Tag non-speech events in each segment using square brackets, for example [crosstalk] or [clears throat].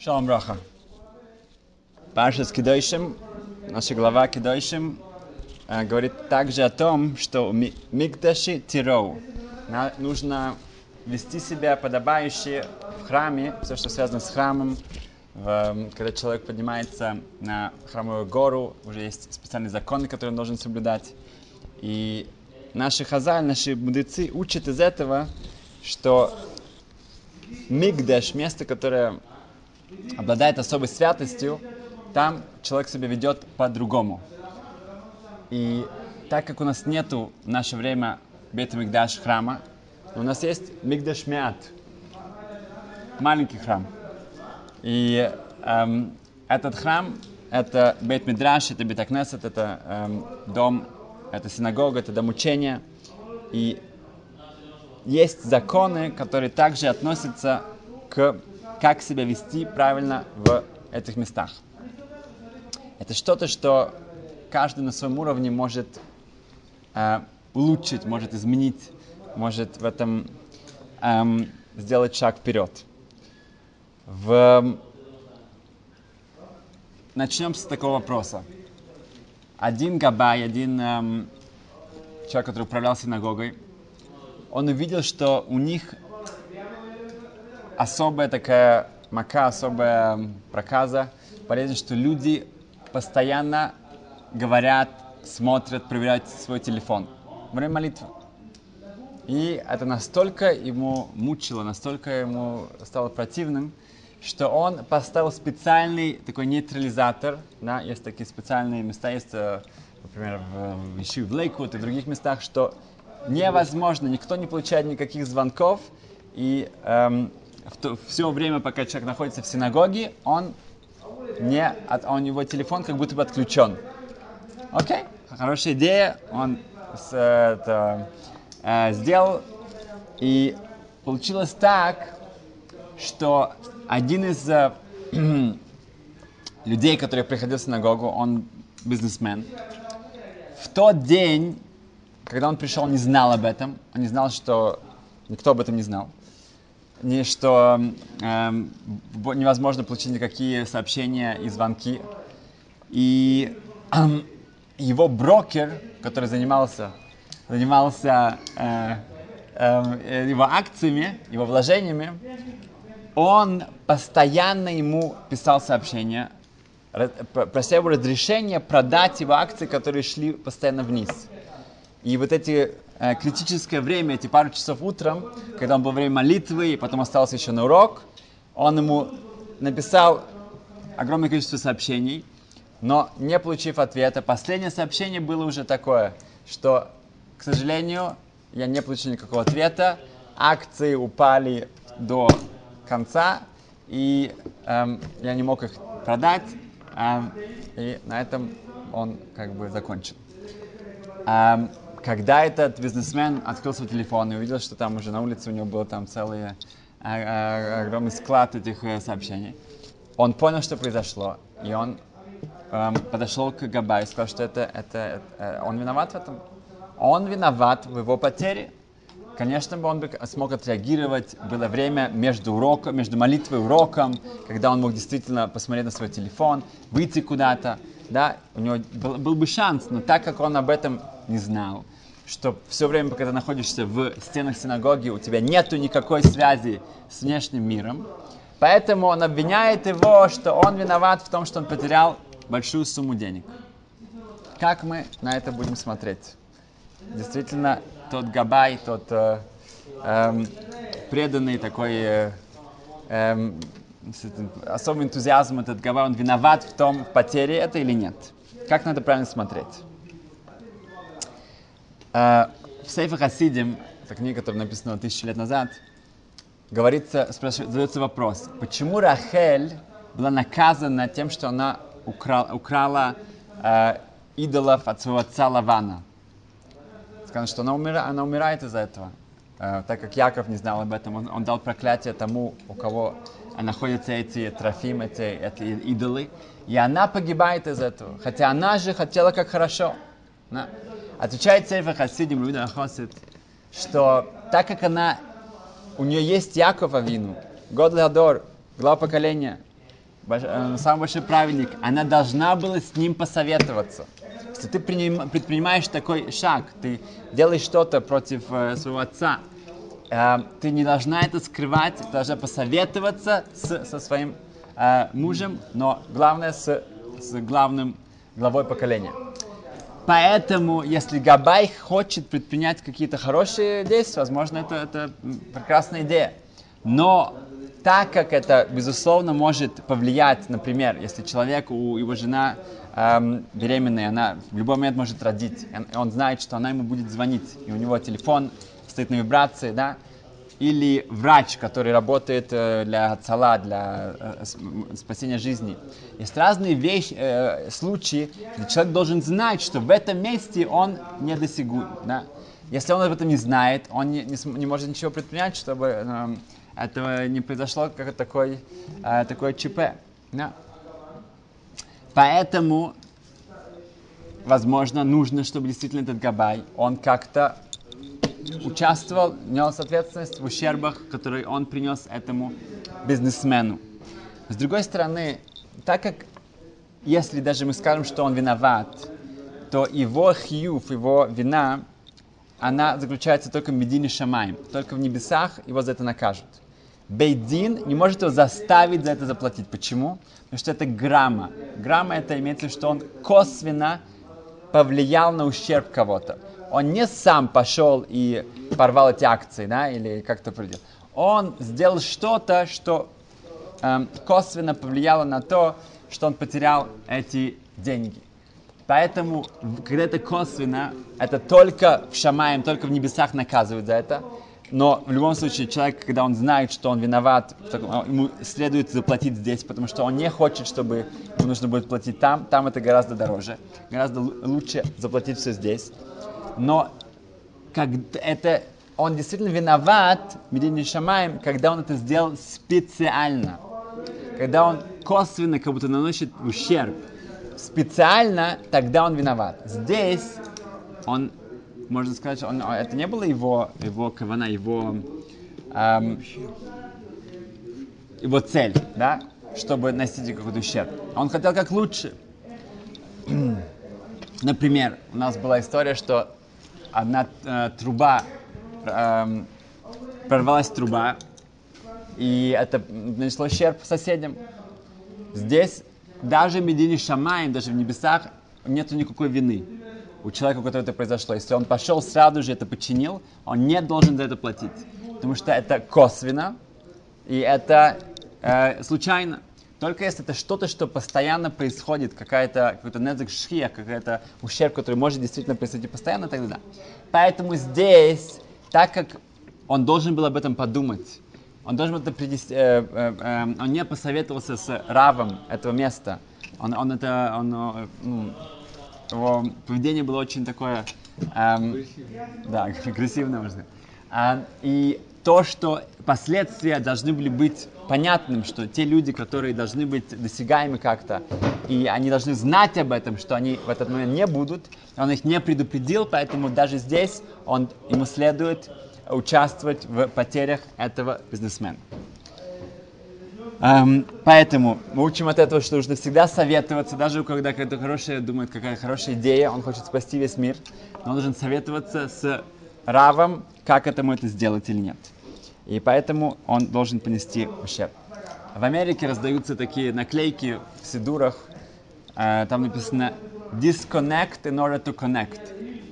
Шалом Браха. Паша с Кидойшем, наша глава Кидойшем, э, говорит также о том, что ми- Мигдаши Тироу. Нужно вести себя подобающе в храме, все, что связано с храмом. Эм, когда человек поднимается на храмовую гору, уже есть специальные законы, которые он должен соблюдать. И наши хазаль, наши мудрецы учат из этого, что Мигдаш, место, которое обладает особой святостью, там человек себя ведет по-другому. И так как у нас нету в наше время Бет Мигдаш храма, у нас есть Мигдаш Мят, маленький храм. И эм, этот храм, это Бет Мидраш, это Бетакнесет, это эм, дом, это синагога, это дом учения. И есть законы, которые также относятся к как себя вести правильно в этих местах. Это что-то, что каждый на своем уровне может э, улучшить, может изменить, может в этом эм, сделать шаг вперед. В... Начнем с такого вопроса. Один габай, один эм, человек, который управлял синагогой, он увидел, что у них особая такая мака, особая проказа, полезно, что люди постоянно говорят, смотрят, проверяют свой телефон во время молитвы. И это настолько ему мучило, настолько ему стало противным, что он поставил специальный такой нейтрализатор. Да, есть такие специальные места, есть, э, например, в, в Иши, в Лейквуд и в других местах, что невозможно, никто не получает никаких звонков, и эм, в то- все время, пока человек находится в синагоге, он не, от, он, его телефон как будто бы отключен. Окей, хорошая идея, он с- это, э, сделал, и получилось так, что один из э, [clears throat] людей, который приходил в синагогу, он бизнесмен, в тот день, когда он пришел, не знал об этом, он не знал, что никто об этом не знал, не, что эм, невозможно получить никакие сообщения и звонки. И эм, его брокер, который занимался, занимался э, э, его акциями, его вложениями, он постоянно ему писал сообщения, ра- п- прося его разрешения продать его акции, которые шли постоянно вниз. И вот эти критическое время, эти пару часов утром, когда он был время молитвы, и потом остался еще на урок, он ему написал огромное количество сообщений, но не получив ответа, последнее сообщение было уже такое, что, к сожалению, я не получил никакого ответа, акции упали до конца, и эм, я не мог их продать, эм, и на этом он как бы закончил. Ам, когда этот бизнесмен открыл свой телефон и увидел, что там уже на улице у него был там целый а, а, огромный склад этих э, сообщений, он понял, что произошло, и он эм, подошел к Габаю и сказал, что это, это, э, он виноват в этом. Он виноват в его потере. Конечно бы он бы смог отреагировать. Было время между уроком, между молитвой и уроком, когда он мог действительно посмотреть на свой телефон, выйти куда-то. Да, у него был, был бы шанс, но так как он об этом не знал, что все время, пока ты находишься в стенах синагоги, у тебя нету никакой связи с внешним миром, поэтому он обвиняет его, что он виноват в том, что он потерял большую сумму денег. Как мы на это будем смотреть? Действительно, тот габай, тот э, эм, преданный такой э, с этим особым энтузиазмом этот габай, он виноват в том, в потере это или нет? Как надо правильно смотреть? Э, в Сейфе Хасидим, это книга, которая написана тысячи лет назад, говорится, спрашивает, задается вопрос, почему Рахель была наказана тем, что она украла, украла э, идолов от своего отца Лавана? Сказано, что она, умира, она умирает из-за этого. Э, так как Яков не знал об этом, он, он дал проклятие тому, у кого находятся эти трофим, эти, эти идолы. И она погибает из этого. Хотя она же хотела как хорошо. Да. Отвечает Сейфа Хасидим, Рубида Хосит, что так как она, у нее есть Яков Авину, год Ладор, глава поколения, больш- э, самый большой праведник, она должна была с ним посоветоваться. Если ты приним- предпринимаешь такой шаг, ты делаешь что-то против э, своего отца, э, ты не должна это скрывать, ты должна посоветоваться с- со своим э, мужем, но главное с, с главным главой поколения. Поэтому, если Габай хочет предпринять какие-то хорошие действия, возможно, это, это прекрасная идея. Но так как это, безусловно, может повлиять, например, если человек, у его жена эм, беременная, она в любой момент может родить, и он знает, что она ему будет звонить, и у него телефон стоит на вибрации, да, или врач, который работает э, для цала, для э, спасения жизни. Есть разные вещи, э, случаи, где человек должен знать, что в этом месте он не достигуем. Да? Если он об этом не знает, он не, не не может ничего предпринять, чтобы эм, этого не произошло, как такой, э, такое ЧП. Да? Поэтому, возможно, нужно, чтобы действительно этот габай, он как-то участвовал, нес ответственность в ущербах, которые он принес этому бизнесмену. С другой стороны, так как если даже мы скажем, что он виноват, то его хьюф, его вина, она заключается только в Медине Шамаем. Только в небесах его за это накажут. Бейдин не может его заставить за это заплатить. Почему? Потому что это грамма. Грамма это имеется в виду, что он косвенно повлиял на ущерб кого-то. Он не сам пошел и порвал эти акции, да, или как-то придет. Он сделал что-то, что эм, косвенно повлияло на то, что он потерял эти деньги. Поэтому, когда это косвенно, это только в Шамаем, только в небесах наказывают за это. Но в любом случае, человек, когда он знает, что он виноват, ему следует заплатить здесь, потому что он не хочет, чтобы ему нужно будет платить там. Там это гораздо дороже. Гораздо лу- лучше заплатить все здесь. Но как это он действительно виноват, Медине Шамаем, когда он это сделал специально. Когда он косвенно как будто наносит ущерб. Специально, тогда он виноват. Здесь он, можно сказать, он, это не было его, его кавана, его, эм, его цель, да, чтобы носить какой-то ущерб. Он хотел как лучше. [clears throat] Например, у нас была история, что одна э, труба, эм, прорвалась труба, и это нанесло ущерб соседям. Здесь даже в Шамаем, даже в небесах, нету никакой вины у человека, у которого это произошло. Если он пошел сразу же это починил, он не должен за это платить. Потому что это косвенно, и это э, случайно. Только если это что-то, что постоянно происходит, какая-то, какой-то незак шхия, какой-то ущерб, который может действительно происходить постоянно, тогда да. Поэтому здесь, так как он должен был об этом подумать, он должен был это принести, э, э, э, он не посоветовался с равом этого места. Он, он это, он, э, ну, его поведение было очень такое, эм, да, [laughs] агрессивное, можно сказать. А, и то, что последствия должны были быть понятным, что те люди, которые должны быть досягаемы как-то, и они должны знать об этом, что они в этот момент не будут, он их не предупредил, поэтому даже здесь он, ему следует участвовать в потерях этого бизнесмена. Эм, поэтому мы учим от этого, что нужно всегда советоваться, даже когда какая-то хорошая, думает, какая хорошая идея, он хочет спасти весь мир, но он должен советоваться с Равом, как этому это сделать или нет. И поэтому он должен понести ущерб. В Америке раздаются такие наклейки в сидурах, э, там написано disconnect in order to connect.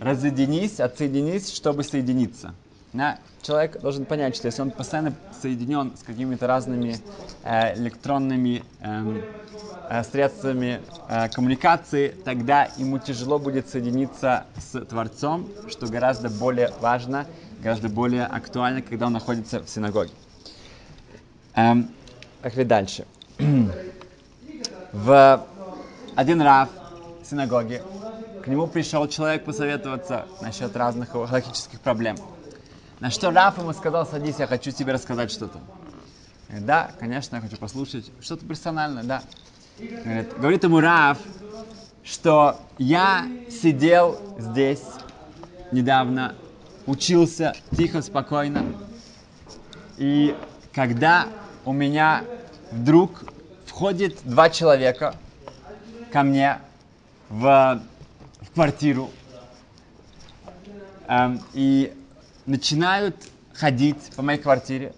Разъединись, отсоединись, чтобы соединиться. Да? Человек должен понять, что если он постоянно соединен с какими-то разными э, электронными эм, э, средствами э, коммуникации, тогда ему тяжело будет соединиться с Творцом, что гораздо более важно, гораздо более актуально, когда он находится в синагоге. Эм, поехали дальше. в один рав в синагоге к нему пришел человек посоветоваться насчет разных логических проблем. На что Раф ему сказал, садись, я хочу тебе рассказать что-то. Говорит, да, конечно, я хочу послушать. Что-то персональное, да. Говорит, говорит ему Раф, что я сидел здесь недавно, учился тихо, спокойно. И когда у меня вдруг входит два человека ко мне в, в квартиру эм, и начинают ходить по моей квартире,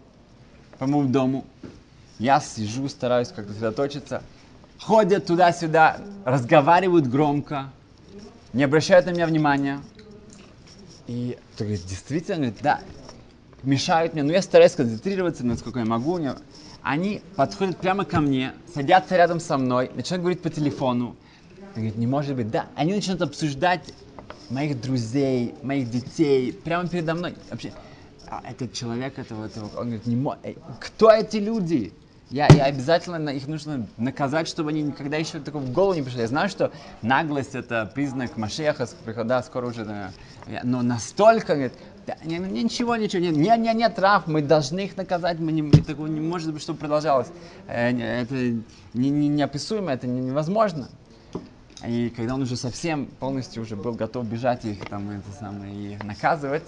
по моему дому. Я сижу, стараюсь как-то сосредоточиться. Ходят туда-сюда, разговаривают громко, не обращают на меня внимания. И то есть, действительно, да, мешают мне, но я стараюсь концентрироваться, насколько я могу. Они подходят прямо ко мне, садятся рядом со мной, начинают говорить по телефону. Он говорит, не может быть, да. Они начинают обсуждать моих друзей, моих детей, прямо передо мной. Вообще, а этот человек, этого, этого, он говорит, не может, кто эти люди? Я, я обязательно их нужно наказать, чтобы они никогда еще такого в голову не пришли. Я знаю, что наглость это признак Машеха, прихода скоро уже. Но настолько, говорит, да, не, не, ничего, ничего, нет, нет, нет, нет трав, мы должны их наказать, мы не, такого не может быть, чтобы продолжалось. Э, это не, не, неописуемо, это невозможно. И когда он уже совсем полностью уже был готов бежать их там это самое, и наказывать,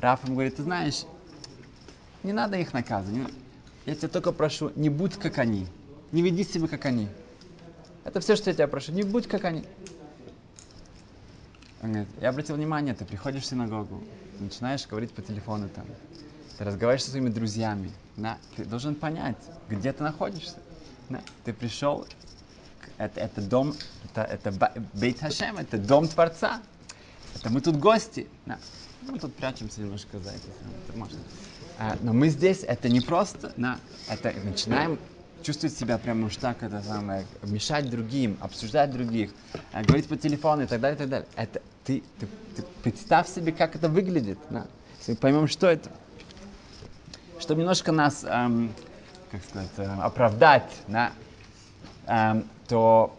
Раф ему говорит, ты знаешь, не надо их наказывать. Я тебя только прошу, не будь как они. Не веди себя как они. Это все, что я тебя прошу. Не будь как они. Он говорит, я обратил внимание, ты приходишь в синагогу, начинаешь говорить по телефону там, ты разговариваешь со своими друзьями, да, ты должен понять, где ты находишься. Да, ты пришел это, это дом, это, это Бейт Хашем, это дом Творца. Это мы тут гости. Да. Мы тут прячемся немножко за это. это можно. А, но мы здесь, это не просто, да, это начинаем чувствовать себя прямо уж так, это самое, мешать другим, обсуждать других, а, говорить по телефону и так далее, и так далее. Это ты, ты, ты представь себе, как это выглядит. Да. Если мы поймем, что это. Чтобы немножко нас, эм, как сказать, э, оправдать, да, эм, то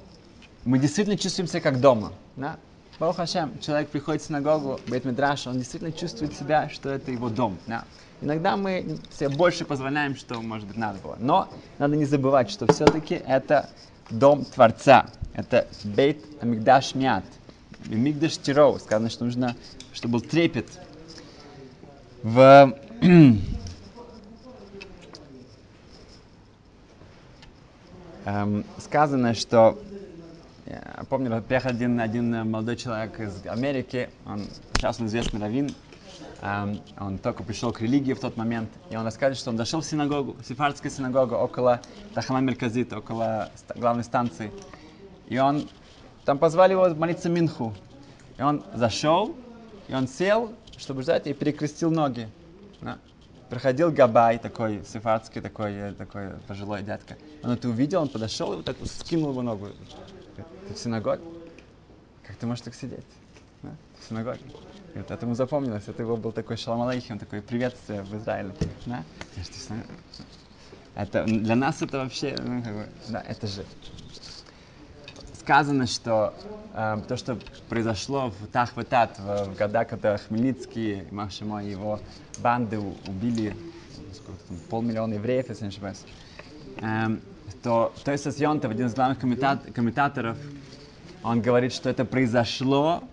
мы действительно чувствуем себя как дома. Да? Бог Хашем, человек приходит в синагогу, Бейт Мидраш, он действительно чувствует себя, что это его дом. Да? Иногда мы себе больше позволяем, что, может быть, надо было. Но надо не забывать, что все-таки это дом Творца. Это Бейт Амигдаш Мят. Мигдаш Тироу. Сказано, что нужно, чтобы был трепет. В [clears throat] эм, сказано, что я помню, приехал один, один молодой человек из Америки, он сейчас он известный раввин, эм, он только пришел к религии в тот момент, и он рассказывает, что он дошел в синагогу, в сефардскую синагогу около Тахама Мерказит, около главной станции, и он, там позвали его молиться Минху, и он зашел, и он сел, чтобы ждать, и перекрестил ноги. Да проходил Габай, такой сефардский, такой, э, такой пожилой дядька. Он это увидел, он подошел и вот так скинул его ногу. Ты в синагоге? Как ты можешь так сидеть? Да? В синагоге. Вот это ему запомнилось, это его был такой шалом алейхим, такое приветствие в Израиле. Да? Это, для нас это вообще, ну, как бы, да, это же сказано, что э, то, что произошло в Тахватат, в, в года, когда Хмельницкий, Машимо и его банды убили сколько, там, полмиллиона евреев, если не ошибаюсь, э, то Тойсас Йонтов, один из главных комментат, комментаторов, он говорит, что это произошло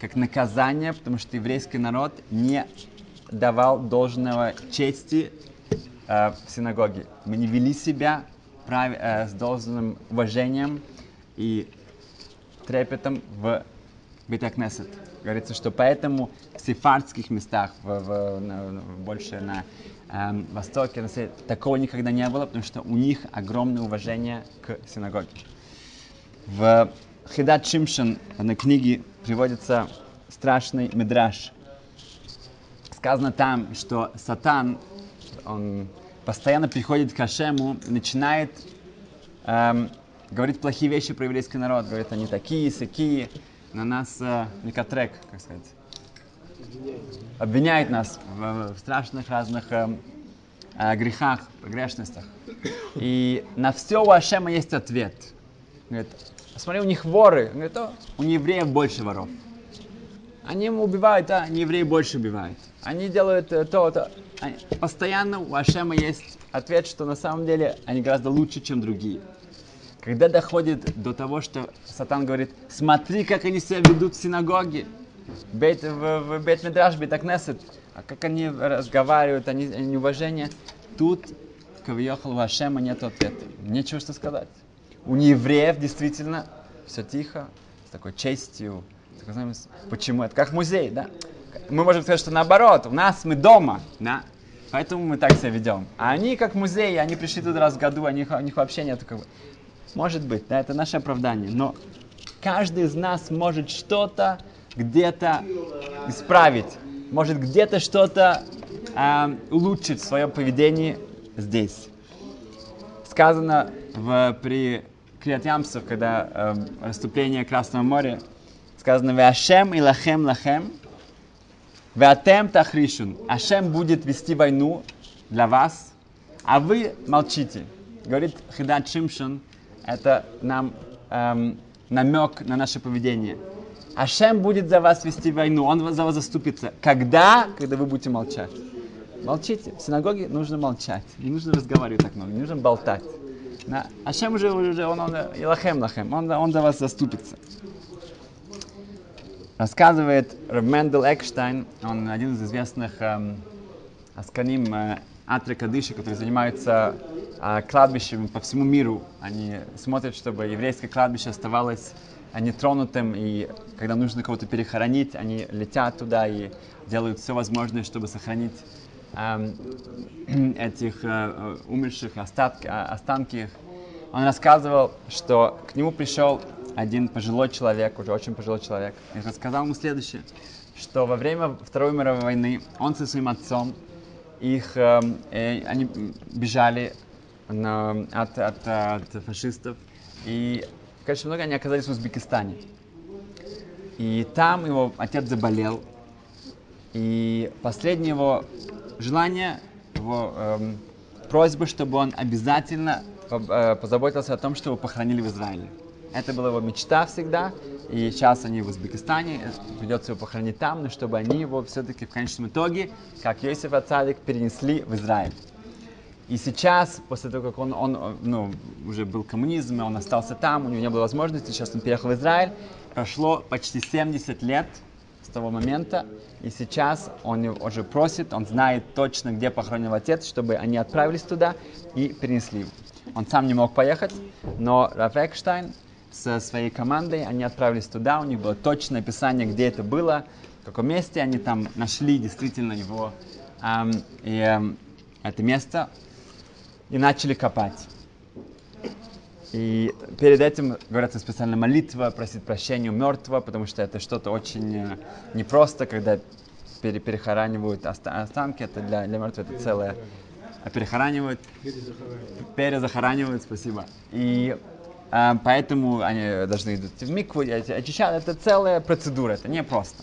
как наказание, потому что еврейский народ не давал должного чести э, в синагоге. Мы не вели себя прав, э, с должным уважением и трепетом в Бетакнесет. Говорится, что поэтому в сефардских местах, в, в, на, больше на эм, востоке, такого никогда не было, потому что у них огромное уважение к синагоге. В Хидат Шимшин на книге приводится страшный медраж. Сказано там, что Сатан, он постоянно приходит к Хашему и начинает эм, говорит плохие вещи про еврейский народ, говорит, они такие, сякие, на нас э, Никотрек, как сказать, обвиняет нас в, в страшных разных э, э, грехах, грешностях. И на все у Ашема есть ответ. Говорит, смотри, у них воры. Говорит, о, у евреев больше воров. Они убивают, а не евреи больше убивают. Они делают э, то, то. Они, постоянно у Ашема есть ответ, что на самом деле они гораздо лучше, чем другие. Когда доходит до того, что Сатан говорит, смотри, как они себя ведут в синагоге, бейт, в, в бейт Медраж, бейт Акнесет, а как они разговаривают, они, неуважение, тут Кавиохал Вашема нет ответа. Нечего что сказать. У неевреев действительно все тихо, с такой честью. такой, знаем, Почему? Это как музей, да? Мы можем сказать, что наоборот, у нас мы дома, да? Поэтому мы так себя ведем. А они как музей, они пришли туда раз в году, у них, у них вообще нету как. Может быть, да, это наше оправдание. Но каждый из нас может что-то где-то исправить, может где-то что-то а, улучшить в своем поведении здесь. Сказано в, при Криатьямсов, когда эм, расступление Красного моря, сказано «Веашем и лахем лахем, веатем тахришун». Ашем будет вести войну для вас, а вы молчите. Говорит Хидат Шимшон, это нам эм, намек на наше поведение. Ашем будет за вас вести войну, он за вас заступится. Когда? Когда вы будете молчать. Молчите. В синагоге нужно молчать. Не нужно разговаривать так много, не нужно болтать. Да. Ашем уже, уже он, он, Илахем Лахем, он, он за вас заступится. Рассказывает Мендел Экштайн, он один из известных эм, асканим э, Атри Кадыши, которые занимаются э, кладбищами по всему миру. Они смотрят, чтобы еврейское кладбище оставалось э, нетронутым, и когда нужно кого-то перехоронить, они летят туда и делают все возможное, чтобы сохранить эм, [clears throat] этих э, э, умерших, остатки, а- останки. Он рассказывал, что к нему пришел один пожилой человек, уже очень пожилой человек, и рассказал ему следующее, что во время Второй мировой войны он со своим отцом, их, эм, э, они бежали на- от, от, от фашистов, и, конечно, много они оказались в Узбекистане. И там его отец заболел, и последнее его желание, его эм, просьба, чтобы он обязательно э, позаботился о том, чтобы его похоронили в Израиле. Это была его мечта всегда, и сейчас они в Узбекистане, э, придется его похоронить там, но чтобы они его все-таки в конечном итоге, как Йосиф Ацадик, перенесли в Израиль. И сейчас, после того, как он, он ну, уже был коммунизм, он остался там, у него не было возможности, сейчас он переехал в Израиль, прошло почти 70 лет с того момента, и сейчас он уже просит, он знает точно, где похоронен отец, чтобы они отправились туда и перенесли его. Он сам не мог поехать, но Раф Экштайн со своей командой, они отправились туда, у них было точное описание, где это было, в каком месте, они там нашли действительно его, ам, и, ам, это место, и начали копать. И перед этим говорится специальная молитва, просить прощения у мертвого, потому что это что-то очень э, непросто, когда пере- перехоранивают оста- останки, это для, для мертвых это целое, а перехоранивают, перезахоранивают, спасибо. И э, поэтому они должны идти в микву, очищать, это целая процедура, это не просто.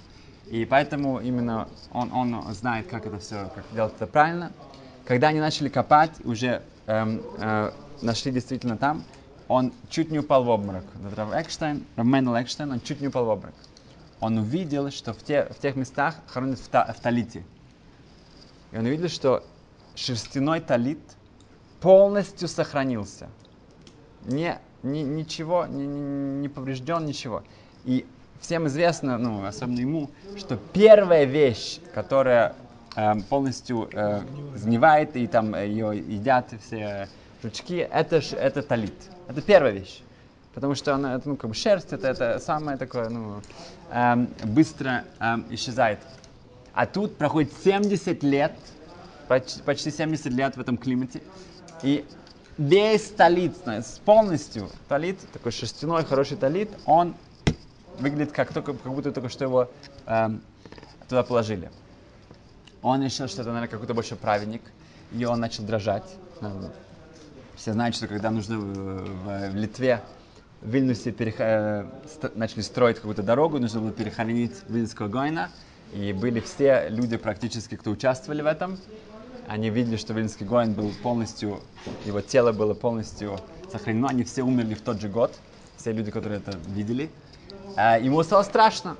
И поэтому именно он, он знает, как это все, как делать это правильно. Когда они начали копать, уже эм, э, нашли действительно там, он чуть не упал в обморок. Рав Экштейн, Рав Менел Экштейн, он чуть не упал в обморок. Он увидел, что в, те, в тех местах хоронят в, та- в талите. И он увидел, что шерстяной талит полностью сохранился. Не, ни- ничего, не, не, не поврежден, ничего. И всем известно, ну, особенно ему, что первая вещь, которая э, полностью э, сгнивает, и там э, ее едят все жучки, это, это талит. Это первая вещь. Потому что она, это, ну, как бы шерсть, это, это самое такое, ну, эм, быстро эм, исчезает. А тут проходит 70 лет, почти, почти 70 лет в этом климате, и весь талит, полностью талит, такой шерстяной хороший талит, он выглядит как, только, как будто только что его эм, туда положили. Он решил, что это, наверное, какой-то больше праведник, и он начал дрожать. Ну, Все знают, что когда нужно в, в- в Литве, в Вильнюсе перех- э, начали строить какую-то дорогу, нужно было перехоронить Вильнюсского Гойна, и были все люди практически, кто участвовали в этом. Они видели, что Вильнюсский Гоин был полностью, его тело было полностью сохранено, они все умерли в тот же год, все люди, которые это видели. А, ему стало страшно,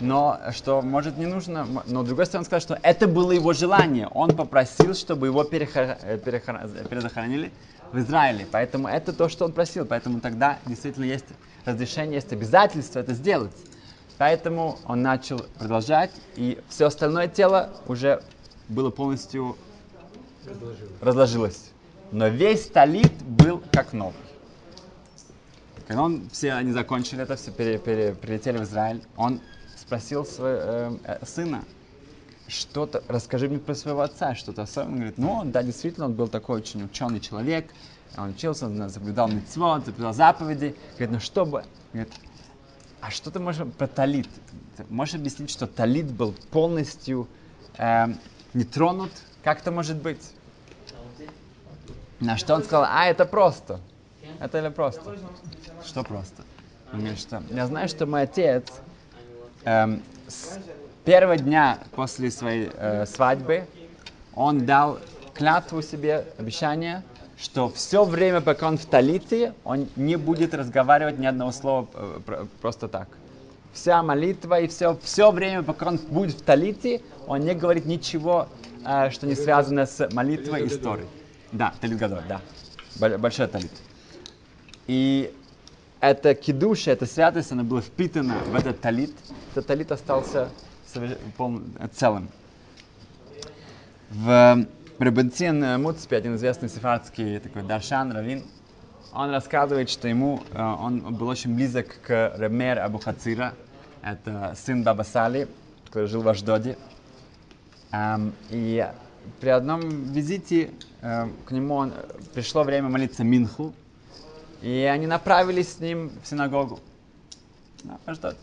но что, может, не нужно, но с другой стороны, он сказал, что это было его желание. Он попросил, чтобы его перехор- э, перезахоронили в Израиле. Поэтому это то, что он просил. Поэтому тогда действительно есть разрешение, есть обязательство это сделать. Поэтому он начал продолжать, и все остальное тело уже было полностью разложилось. но весь талит был как новый. Когда он, все они закончили это, все пере, пере, прилетели в Израиль, он спросил своего э, э, сына, что-то, расскажи мне про своего отца, что-то особенное. Говорит, ну, да, действительно, он был такой очень ученый человек, он учился, он соблюдал митцвот, соблюдал заповеди. Говорит, ну что бы? Говорит, а что ты можешь про талит? Ты можешь объяснить, что талит был полностью э, не тронут? Как это может быть? На что он сказал, а, это просто. Это или просто? Что просто? Он говорит, что я знаю, что мой отец эм, с первого дня после своей э, свадьбы он дал клятву себе, обещание, что все время, пока он в Талите, он не будет разговаривать ни одного слова э, просто так. Вся молитва и все, все время, пока он будет в Талите, он не говорит ничего, э, что не связано с молитвой и историей. Да, Талит Гадоль, да. Большой Талит. И эта кидуша, эта святость, она была впитана в этот талит. Этот талит остался целым. В Рабенцин Муцпи, один известный сефардский такой Даршан, Равин, он рассказывает, что ему, э, он был очень близок к Ремер Абу Хацира, это сын Баба Сали, который жил в Аждоде. И при одном визите э, к нему он, пришло время молиться Минху, и они направились с ним в синагогу. На Аждод.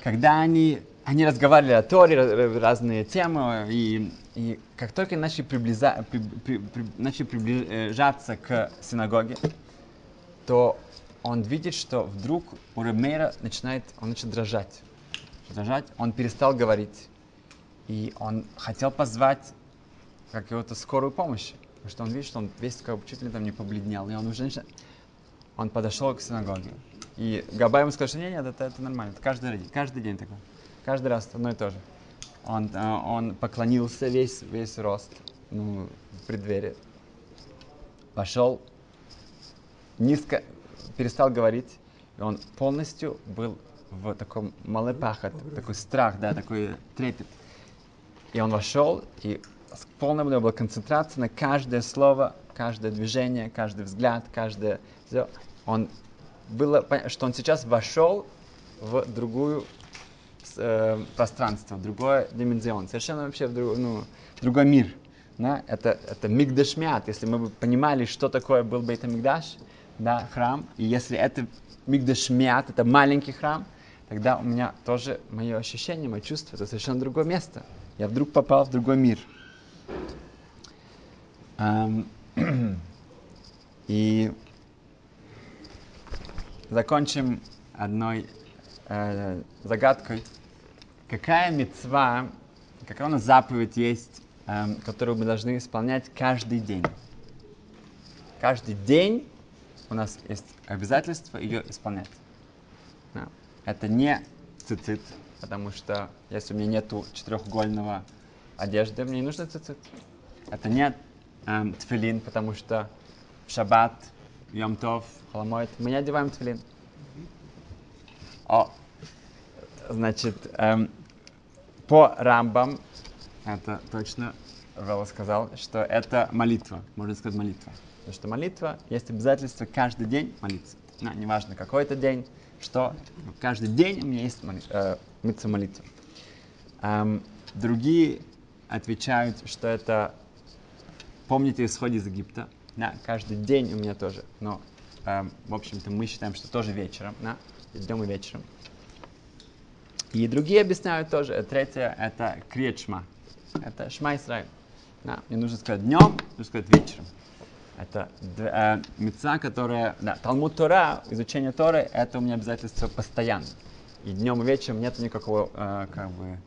Когда они, они разговаривали о Торе, разные темы, и, и как только начали, приблиза, при, при, при, начали приближаться к синагоге, то он видит, что вдруг у Ремейра начинает, он начинает дрожать. дрожать. Он перестал говорить. И он хотел позвать какую-то скорую помощь. Потому что он видит, что он весь чуть ли там не побледнел. И он уже начинает... Он подошел к синагоге. И Габай ему сказал, что нет, нет, это, это нормально. Это каждый, день, каждый день такое. Каждый раз одно и то же. Он, э, он поклонился весь, весь рост ну, в преддверии. Пошел, низко перестал говорить. И он полностью был в таком малепахат, такой страх, да, такой трепет. И он вошел, и с полной у него была концентрация на каждое слово, каждое движение, каждый взгляд, каждое... Он было, что он сейчас вошел в другую э, пространство, в другой димензион, совершенно вообще в, друг, ну, в другой мир. Да? Это, это мигдашмят, если мы бы понимали, что такое был Бейт Мигдаш, да, храм, и если это мигдашмят, это маленький храм, тогда у меня тоже мое ощущение, мое чувство, это совершенно другое место. Я вдруг попал в другой мир. [clears throat] И закончим одной э, загадкой. Какая мецва, какая у нас заповедь есть, э, которую мы должны исполнять каждый день? Каждый день у нас есть обязательство ее исполнять. Да. Это не цицит, потому что если у меня нету четырехугольного одежды, мне не нужно цицит. Это не э, тфилин, потому что в шаббат Йом Тов, Халамоид, мы не одеваем тфилин. О, значит, эм, по рамбам, это точно Вела сказал, что это молитва, можно сказать молитва. Потому что молитва есть обязательство каждый день молиться. Ну, неважно, какой это день, что, каждый день у меня есть моли, э, молитва. Эм, другие отвечают, что это, помните исход из Египта, да, каждый день у меня тоже. Но, э, в общем-то, мы считаем, что тоже вечером, да, днем и вечером. И другие объясняют тоже. Третье – это криет Это шма Исраиль. Да, мне нужно сказать днем, нужно сказать вечером. Это э, мецва, которая... Да, Талмуд Тора, изучение Торы, это у меня обязательство постоянно. И днем и вечером нет никакого, э, как бы,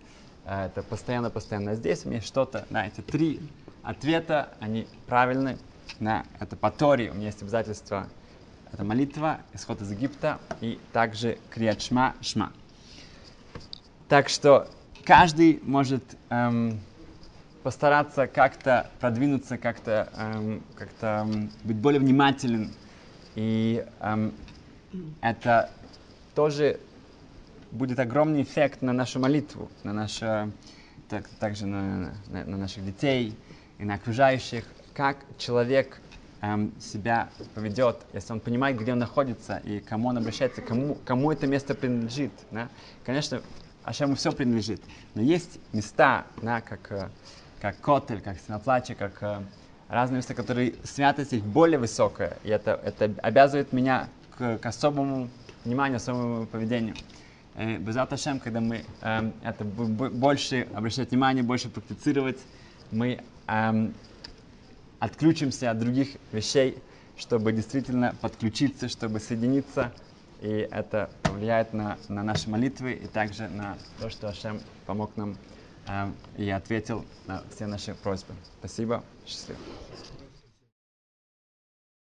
э, это постоянно-постоянно. Здесь у меня что-то, да, эти три ответа, они правильные, да, это по Торе, у меня есть обязательство, это молитва, исход из Египта и также крият шма, шма. Так что каждый может эм, постараться как-то продвинуться, как-то эм, как эм, быть более внимателен. И эм, это тоже будет огромный эффект на нашу молитву, на наше, так, также на, на, на наших детей и на окружающих как человек эм, себя поведет, если он понимает, где он находится и кому он обращается, кому, кому это место принадлежит. Да? Конечно, Ашему все принадлежит, но есть места, да, как, э, как Котель, как Синоплача, как э, разные места, которые святость их более высокая, и это, это обязывает меня к, к особому вниманию, особому поведению. Э, Без Ашем, когда мы э, это больше обращать внимание, больше практицировать, мы эм, отключимся от других вещей, чтобы действительно подключиться, чтобы соединиться. И это повлияет на, на наши молитвы и также на то, что Ашем помог нам эм, и ответил на все наши просьбы. Спасибо. Счастливо.